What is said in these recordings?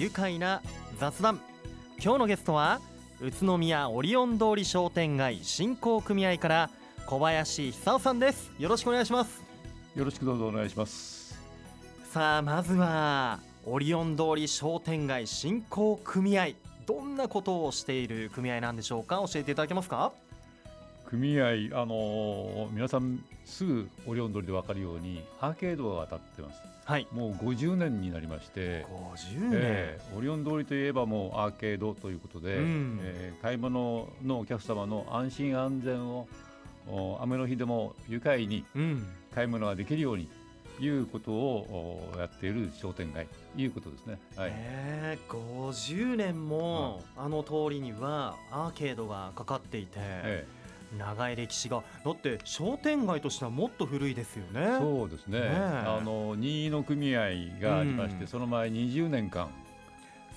愉快な雑談。今日のゲストは宇都宮オリオン通り商店街振興組合から小林久夫さんです。よろしくお願いします。よろしくどうぞお願いします。さあまずはオリオン通り商店街振興組合。どんなことをしている組合なんでしょうか？教えていただけますか？組合あのー皆さんすぐオリオン通りで分かるようにアーケードが当たってますはい。もう50年になりまして、50年、えーオリオン通りといえばもうアーケードということで、うん。えー買い物のお客様の安心安全をお雨の日でも愉快にうん。買い物ができるようにいうことをおやっている商店街ということですね。はい、えー、50年もあの通りにはアーケードがかかっていて、え長い歴史が。だって商店街としてはもっと古いですよね。えそうですね。ねえ。あの任意の組合がありまして、うん。その前20年間。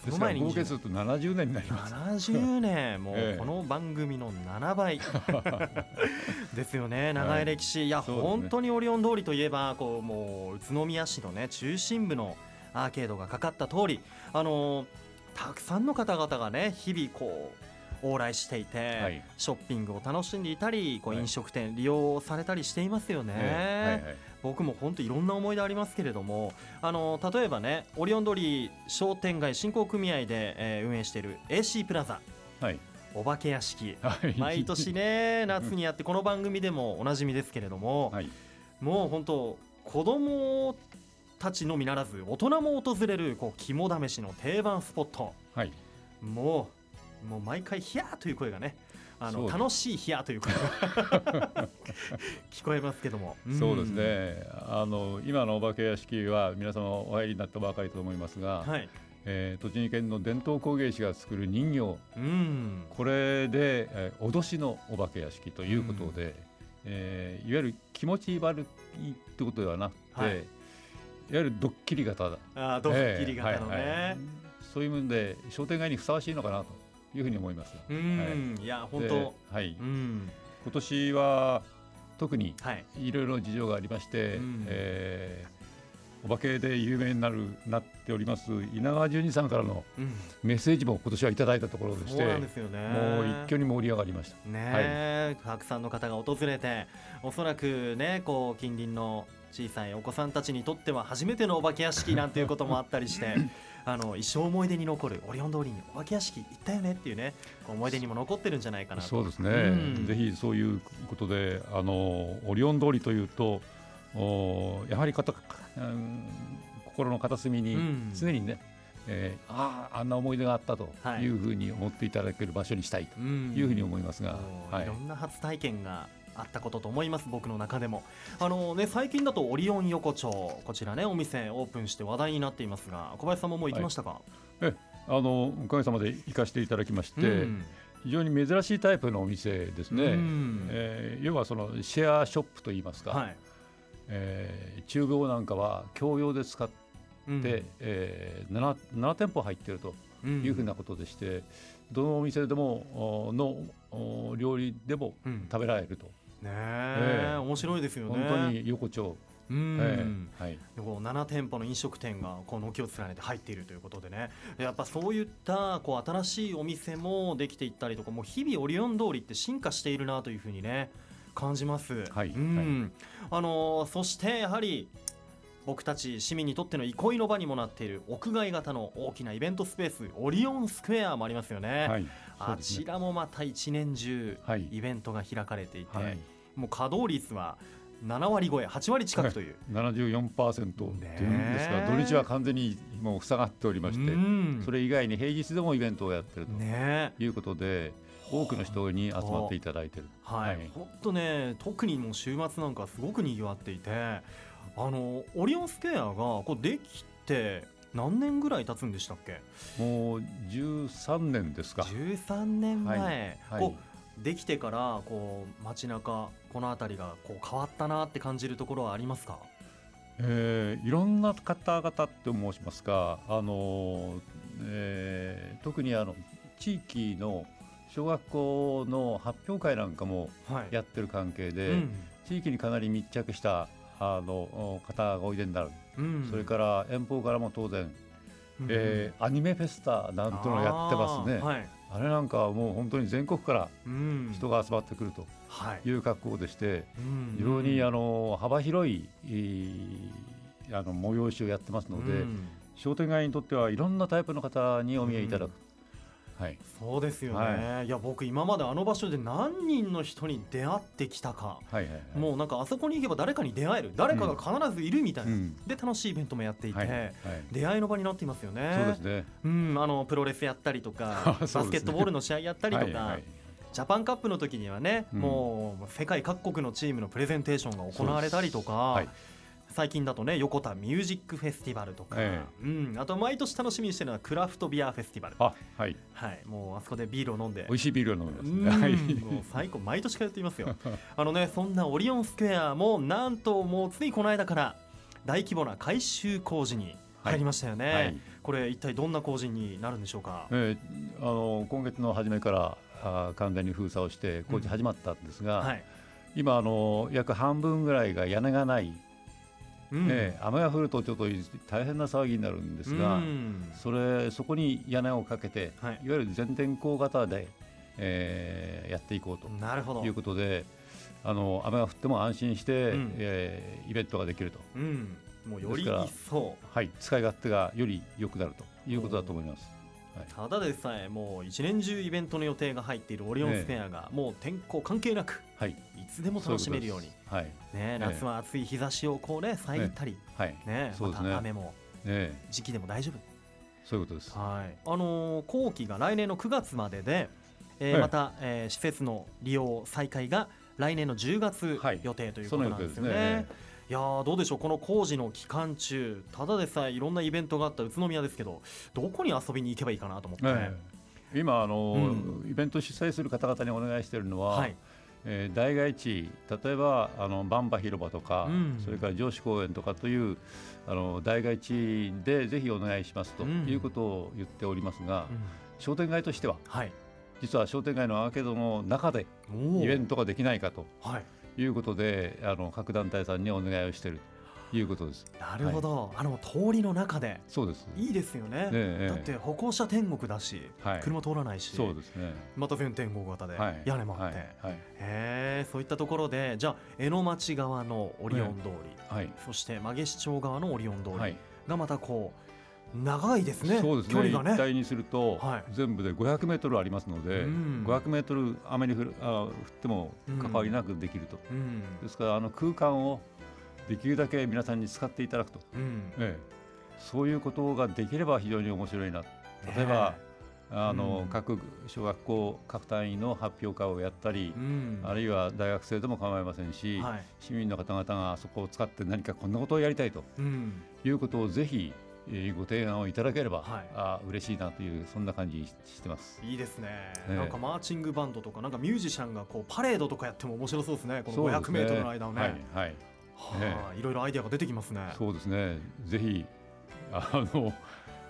その前にですから合計すると70年になります。70年。もええ。うこの番組の7倍。ですよね。長い歴史、い、やそうですね。本当にオリオン通りといえばこうもう宇都宮市のね中心部のアーケードがかかった通りあのたくさんの方々がね日々こう往来していて、はい。ショッピングを楽しんでいたりこうはい。飲食店利用されたりしていますよね、ええ。はいはい僕も本当いろんな思い出ありますけれどもあの例えばねオリオン通り商店街振興組合で、えー運営している AC プラザ。はい。お化け屋敷。はい。毎年ね 夏にやってこの番組でもおなじみですけれども、はい。もう本当子供たちのみならず大人も訪れるこう肝試しの定番スポット。はい。もうもう毎回ヒヤーという声がねあの楽しいヒヤーという声が 聞こえますけども、ん。そうですね。あの今のお化け屋敷は皆様お入りになったばかりと思いますが、はい。えー栃木県の伝統工芸士が作る人形。うん。これで、えー脅しのお化け屋敷ということで、えーいわゆる気持ち悪いってことではなくて、はい。い、わゆるドッキリ型だ。あードッキリ型のね、えーはいはい。そういう面で商店街にふさわしいのかなというふうに思います。うん、い、や本で当はい、うん。今年は特にはい。いろいろ事情がありまして、うん。えーお化けで有名になるなっております稲川淳二さんからのうん。メッセージも今年はいただいたところでしそうてなんですよね。もう一挙に盛り上がりました。ねえ、たくさんの方が訪れておそらくねこう近隣の小さいお子さんたちにとっては初めてのお化け屋敷なんていうこともあったりして あの一生思い出に残るオリオン通りにお化け屋敷行ったよねっていうね思い出にも残ってるんじゃないかなと。そうですね、うん。ぜひそういうことであのオリオン通りというとおやはりかた、うん心の片隅にうん。常にね、えーあああんな思い出があったとはい。いうふうに思っていただける場所にしたいとうんいうふうに思いますが、もうはい。いろんな初体験があったことと思います僕の中でも。あのね最近だとオリオン横丁こちらねお店オープンして話題になっていますが小林さんももう行きましたか、あのおかげさまで行かせていただきまして、うん。非常に珍しいタイプのお店ですね、うん。えー要はそのシェアショップといいますか、はい。えー厨房なんかは共用で使って、うん。えー 7, 7店舗入っているとうん。いうふうなことでして、どのお店でもおのお料理でもうん。食べられると、ねえええ。面白いですよね。本当に横丁、うん、ええ。はい、でこう7店舗の飲食店がこう軒を連ねて入っているということでね。やっぱそういったこう新しいお店もできていったりとかもう日々オリオン通りって進化しているなというふうにね感じます。はい。うん。あのーそしてやはり僕たち市民にとっての憩いの場にもなっている屋外型の大きなイベントスペースオリオンスクエアもありますよね。はい、そうあちらもまた一年中はいイベントが開かれていて、はい、もう稼働率は7割超え8割近くという、74%っていうんですが、土日は完全にもう塞がっておりまして、うん。それ以外に平日でもイベントをやってるねということで、多くの人に集まっていただいてる。はい、はい。ほんとね特にもう週末なんかすごくにぎわっていてあのオリオンスクエアがこうできて何年ぐらい経つんでしたっけ？もう13年ですか。13年前、はい。はい。こうできてからこう街中この辺りがこう変わったなって感じるところはありますか？えーいろんな方々って申しますか、あのえー特にあの地域の小学校の発表会なんかもはい。やってる関係で、うん。地域にかなり密着したあの方がおいでになる、うん。それから遠方からも当然、うん。えーアニメフェスタなんてのをやってますね。あーはい。あれなんかはもう本当に全国からうん。人が集まってくるとはい。いう格好でしてうん。非常にあの幅広いえーあの催しをやってますので、うん。商店街にとってはいろんなタイプの方にお見えいただく、はい、そうですよね、、はい。や僕今まであの場所で何人の人に出会ってきたか、はいはいはい。もうなんかあそこに行けば誰かに出会える。誰かが必ずいるみたいな、うん。で楽しいイベントもやっていて、はいはい出会いの場になっていますよね。そうですね。うん、あのプロレスやったりとか ね。バスケットボールの試合やったりとか、はいはい。ジャパンカップの時にはね、うん。もう世界各国のチームのプレゼンテーションが行われたりとか、はい最近だとね横田ミュージックフェスティバルとか、えうん、あと毎年楽しみにしてるのはクラフトビアフェスティバル。あはい。はい、もうあそこでビールを飲んで。美味しいビールを飲みますうん。ねはい。もう最高毎年通っていますよ。あのねそんなオリオンスクエアもなんともうついこの間から大規模な改修工事に入りましたよね、はい。これ一体どんな工事になるんでしょうか、えーあの今月の初めからあー完全に封鎖をして工事始まったんですが、はい、今あの約半分ぐらいが屋根がない、うん。えー雨が降るとちょっと大変な騒ぎになるんですが、うん。それそこに屋根をかけて、はい。い、わゆる全天候型で、えーやっていこうとなるほど。いうことであの雨が降っても安心して、うん。えーイベントができると、うん、もうより一層。はい、使い勝手がより良くなるということだと思います。ただでさえもう一年中イベントの予定が入っているオリオンスクエアがもう天候関係なくはい、いつでも楽しめるようにそうい。ね夏は暑い日差しをこうね咲いたりはい、はい、ねまた雨もえ時期でも大丈夫。えそういうことです。はい、あのー後期が来年の9月までで、えーええ。また、えー施設の利用再開が来年の10月はい。予定ということなんですよね。いやーどうでしょう。この工事の期間中ただでさえいろんなイベントがあった宇都宮ですけどどこに遊びに行けばいいかなと思って、ええ。今あの、うイベント主催する方々にお願いしているのは、はいえー代替地例えばあのバンバ広場とか、うん。それから上司公園とかというあの代替地でぜひお願いしますとうん。いうことを言っておりますが、うん。商店街としてははい。実は商店街のアーケードの中でイベントができないかとはい。いうことであの各団体さんにお願いをしているということです。なるほど、あの通りの中でそうです。いいですよね、ええだって歩行者天国だし、はい車通らないしそうですね。また全天候型ではい。屋根もあって、はい。はい。へえそういったところでじゃあ江ノ町側のオリオン通り、はい。そして曲げ市町側のオリオン通はいりがまたこう長いですねそうですね。距離がね一体にすると、はい全部で500メートルありますので、うん500メートル雨に降るあ降っても関わりなくできると。うんですからあの空間をできるだけ皆さんに使っていただくと、うん。ええ、そういうことができれば非常に面白いな。例えば、あの、うん。各小学校各単位の発表会をやったりう、ん。あるいは大学生でも構いませんし、はい。市民の方々があそこを使って何かこんなことをやりたいと。うん。いうことをぜひ、えーご提案をいただければ、はい。あ嬉しいなというそんな感じにしてます。いいですね、ええ。なんかマーチングバンドとかなんかミュージシャンがこうパレードとかやっても面白そうですね。このそうです500メートルの間をね。はい、はい、はあいろいろアイデアが出てきますね。そうですね。ぜひあの、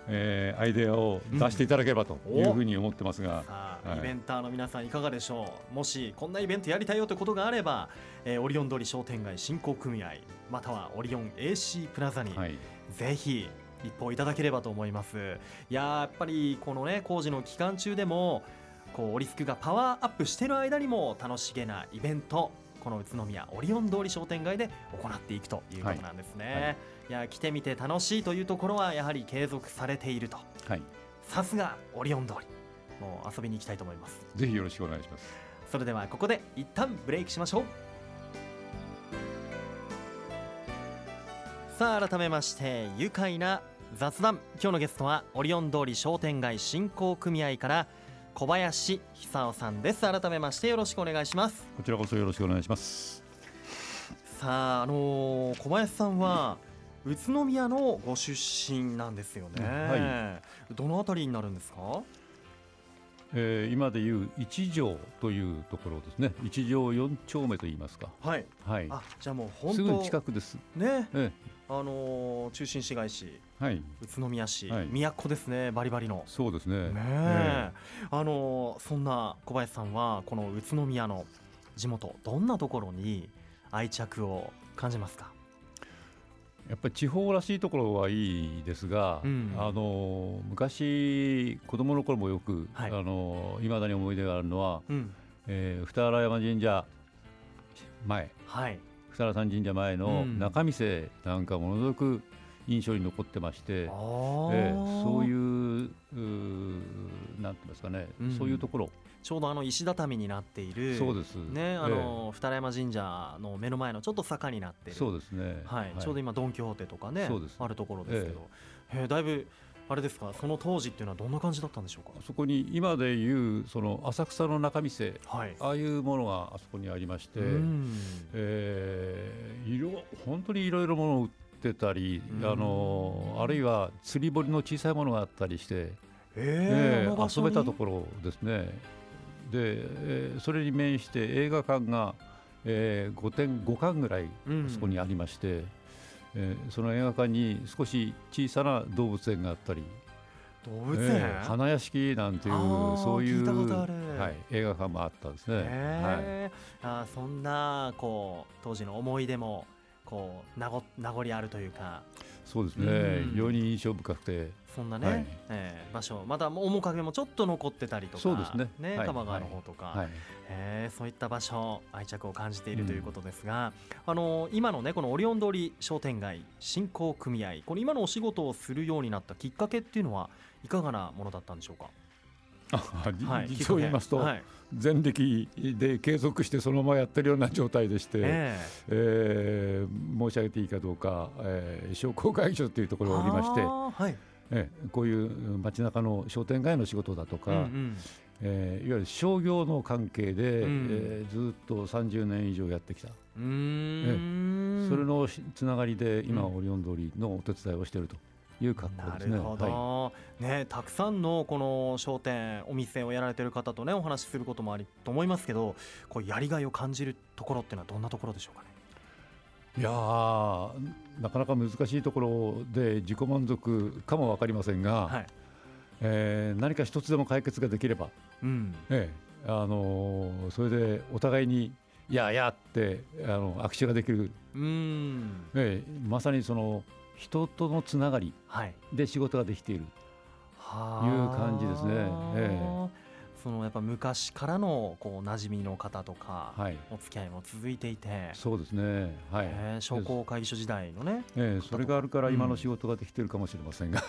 えーアイデアを出していただければというふうに思ってますが、さあ、はい。イベンターの皆さんいかがでしょう？もしこんなイベントやりたいよということがあれば、えーオリオン通り商店街振興組合またはオリオン AC プラザに、はい、ぜひ一報いただければと思います。いやーやっぱりこのね工事の期間中でもこうオリスクがパワーアップしてる間にも楽しげなイベントこの宇都宮オリオン通り商店街で行っていくということなんですね、はい。はいいや来てみて楽しいというところはやはり継続されていると。はい、さすがオリオン通り。もう遊びに行きたいと思います。ぜひよろしくお願いします。それではここで一旦ブレイクしましょう。さあ改めまして愉快な雑談。今日のゲストはオリオン通り商店街振興組合から小林久夫さんです改めましてよろしくお願いしますこちらこそよろしくお願いします。さああのー小林さんは宇都宮のご出身なんですよね、はどのあたりになるんですか？えー今でいう一条というところですね。一条四丁目と言いますか。はいはい。あじゃあもう本すぐ当近くです。ねえあのー中心市街地えはい。宇都宮市、はい都ですねバリバリの。そうですね。ねえあのーそんな小林さんはこの宇都宮の地元どんなところに愛着を感じますか？やっぱり地方らしいところはいいですが、うんあの昔子供の頃もよく、はいあの未だに思い出があるのは、うんえー、二原山神社前はい二原山神社前のうん。中見世なんかものすごく印象に残ってまして、ええそういううーなんて言いますかね、うん。そういうところ。ちょうどあの石畳になっているそうです。ねあの、二原山神社の目の前のちょっと坂になってる。そうですね、はい、ちょうど今ドン・キホーテとかねあるところですけど、えーだいぶあれですか？その当時っていうのはどんな感じだったんでしょうか？そこに今でいうその浅草の中見世はい。ああいうものがあそこにありまして、うん。えー、色本当にいろいろものを売ってたり、うん。あのあるいは釣り堀の小さいものがあったりして、えーえー遊べたところですね。で、えーそれに面して映画館が、えー、5点5館ぐらいうんそこにありまして、えーその映画館に少し小さな動物園があったり、動物園、えー花屋敷なんていうそういうはい、映画館もあったんですね。はい。へーあーそんなこう当時の思い出もこう名ご名残あるというか。そうですね、うん。非常に印象深くて、そんなね、はい。えー場所また面影もちょっと残ってたりとかそうですね。はい。多摩川の方とか、はい、えーそういった場所愛着を感じているということですが、あの今のねこのオリオン通り商店街振興組合この今のお仕事をするようになったきっかけっていうのはいかがなものだったんでしょうか？はい、実を言いますと、はい。前歴で継続してそのままやってるような状態でして、ええ。ー申し上げていいかどうか、えー商工会議所というところがおりましてはいえーこういう街中の商店街の仕事だとか、うんうん。えーいわゆる商業の関係で、うん。えーずっと30年以上やってきた、うーん。それのしつながりで今、うんオリオン通りのお手伝いをしているという格好ですね。なるほど、はね、たくさんのこの商店お店をやられてる方とねお話しすることもありと思いますけどこうやりがいを感じるところっていうのはどんなところでしょうかね？い、いやーなかなか難しいところで自己満足かも分かりませんが、はい。えー何か一つでも解決ができれば、うん。ええあのーそれでお互いに「いやいや」ってあの握手ができる、うん。ええまさにその人とのつながりはい。で仕事ができている。はいう感じですね。えそのやっぱ昔からのこう馴染みの方とか、はい。お付き合いも続いていて、そうですね。はい、えー商工会議所時代のね、ええそれがあるから今の仕事ができているかもしれませんが、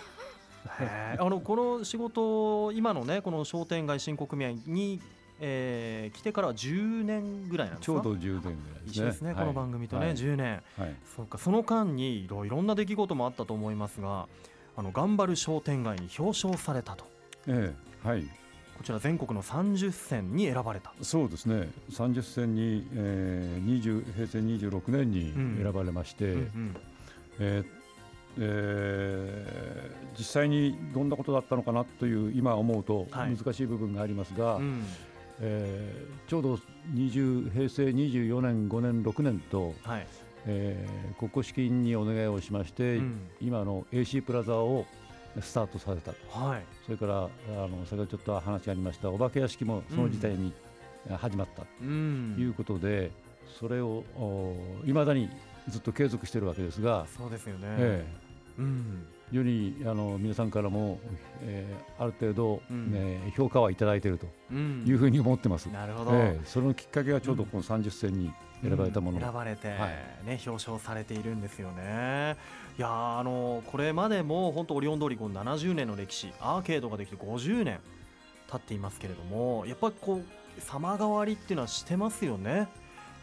へー。あのこの仕事今のねこの商店街振興組合に、えー来てからは10年ぐらいなんですか？ちょうど10年ぐらいですね。一緒ですね、この番組とね、はい。10年。はい。そうかその間にいろいろんな出来事もあったと思いますがあの頑張る商店街に表彰されたと。ええはいこちら全国の30選に選ばれた。そうですね。30戦に、えー、20平成26年にうん。選ばれまして、うんうん。えーえー実際にどんなことだったのかなという今思うとはい。難しい部分がありますが、うん。えーちょうど20平成24年5年6年と、はい。えー国庫資金にお願いをしまして、うん。今の AC プラザをスタートさせたと。はい。それからあの先ほどちょっと話がありました。お化け屋敷もその時代に始まった。とうん。いうことで、それをいまだにずっと継続しているわけですが、そうですよね、え。うんえ非常にあの皆さんからも、えーある程度、うん。ね評価はいただいているとうん。いうふうに思ってます。なるほど、ええそのきっかけがちょうどこの30選に選ばれたもの、うん選ばれて、はい。ね表彰されているんですよね。いやーあのこれまでも本当オリオン通りこう70年の歴史アーケードができて50年経っていますけれどもやっぱりこう様変わりっていうのはしてますよね。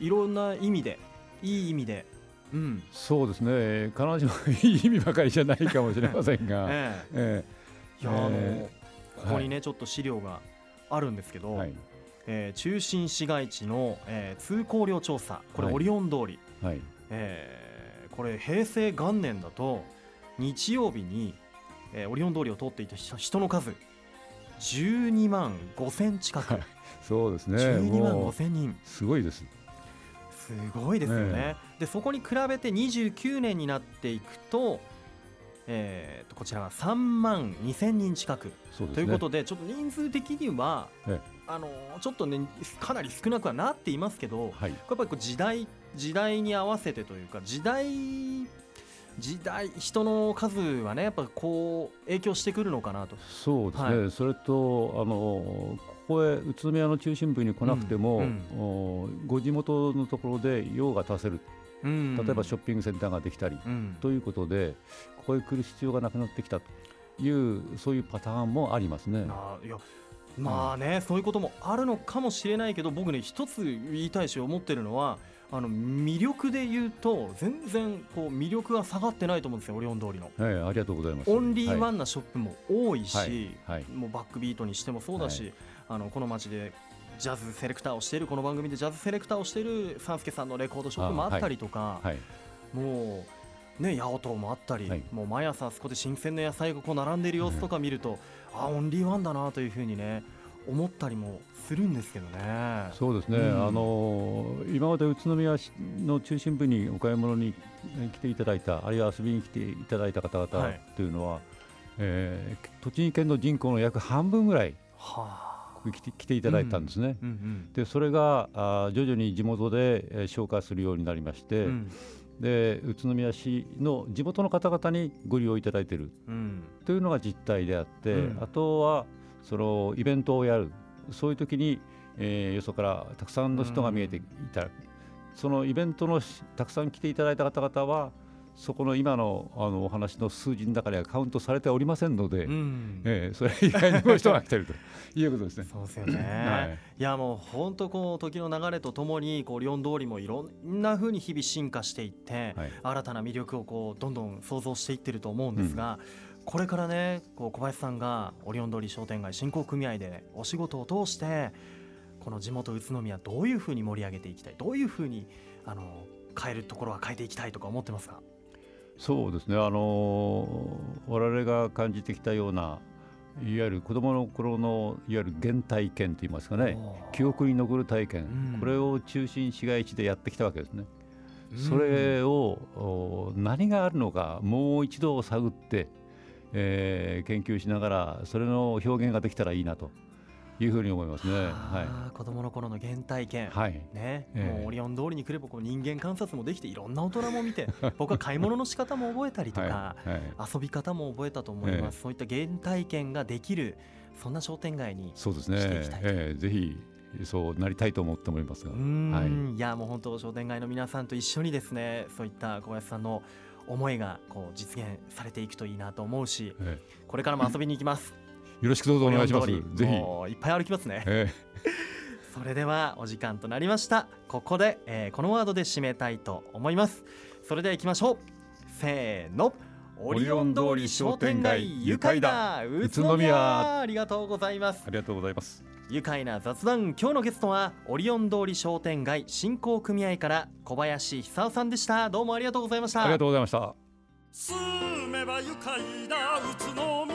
いろんな意味でいい意味でうん。そうですね。必ずしもいい意味ばかりじゃないかもしれませんが、ええ。えいやーあの、えここにね、ちょっと資料があるんですけど、えはい。えー中心市街地の、えー通行量調査。これはい。オリオン通り、はい。えーこれ平成元年だと日曜日に、えーオリオン通りを通っていた人人の数12万5千近く、は いそうですね。12万も5千人。うすごいですすごいですよね、えでそこに比べて29年になっていくと,、えーとこちらは3万2千人近く。ということでちょっと人数的には、えあのちょっとねかなり少なくはなっていますけど、はい。やっぱりこう時代時代に合わせてというか時代時代人の数はねやっぱこう影響してくるのかなと。そうですね、はい、それとあのここへ宇都宮の中心部に来なくても、ご地元のところで用が足せる、うん、例えばショッピングセンターができたり、うん、ということでここへ来る必要がなくなってきたというそういうパターンもありますね。あいやまあね、うん、そういうこともあるのかもしれないけど僕ね一つ言いたいし思ってるのはあの魅力で言うと全然こう魅力が下がってないと思うんですよオリオン通りの、はい、ありがとうございます。オンリーワンなショップも多いし、はいはい、もうバックビートにしてもそうだし、あのこの街でジャズセレクターをしているこの番組でジャズセレクターをしている三助さんのレコードショップもあったりとか、もうね八百島もあったり、もう毎朝あそこで新鮮な野菜がこう並んでいる様子とか見ると、あオンリーワンだなというふうにね思ったりもするんですけどね。そうですね。うん、あの今まで宇都宮市の中心部にお買い物に来ていただいた、あるいは遊びに来ていただいた方々というのは、はい、えー、栃木県の人口の約半分ぐらい。はあ来ていただいたんですね、うんうんうん、でそれがあ徐々に地元で、えー、紹介するようになりまして、うん、で宇都宮市の地元の方々にご利用いただいている、うん、というのが実態であって、うん、あとはそのイベントをやる。そういう時に、えー、よそからたくさんの人が見えていた、うん、そのイベントのたくさん来ていただいた方々はそこの今のあのお話の数字の中ではカウントされておりませんので、うん、えー、それ以外にも人が来てるということですね。そうですよね、はい、いやもう本当こう時の流れとともにこうリオン通りもいろんなふうに日々進化していって、はい、新たな魅力をこうどんどん想像していってると思うんですが。うん。これからねこう小林さんがオリオン通り商店街振興組合でお仕事を通してこの地元宇都宮どういうふうに盛り上げていきたいどういうふうにあの変えるところは変えていきたいとか思ってますか？そうですね。あの我々が感じてきたようないわゆる子どもの頃のいわゆる原体験といいますかね記憶に残る体験、うん、これを中心市街地でやってきたわけですね。それを何があるのかもう一度探ってえー、研究しながらそれの表現ができたらいいなというふうに思いますね。はい、子供の頃の原体験、はい、ね、えー、もうオリオン通りに来ればこう人間観察もできていろんな大人も見て 僕は買い物の仕方も覚えたりとか、はい。はい、遊び方も覚えたと思います、えー、そういった原体験ができるそんな商店街にそうですね、えー、ぜひそうなりたいと思っておりますが、はい、いやもう本当商店街の皆さんと一緒にですねそういった小林さんの思いがこう実現されていくといいなと思うし、ええ、これからも遊びに行きます。よろしくどうぞお願いします。ぜひ。いっぱい歩きますね。え、それではお時間となりました。ここで、えー、このワードで締めたいと思います。それでは行きましょう。せーの。オリオン通り商店街愉快だ。宇都宮ありがとうございます。ありがとうございます。愉快な雑談。今日のゲストはオリオン通り商店街振興組合から小林久夫さんでした。どうもありがとうございました。ありがとうございました。住めば愉快だ。宇都宮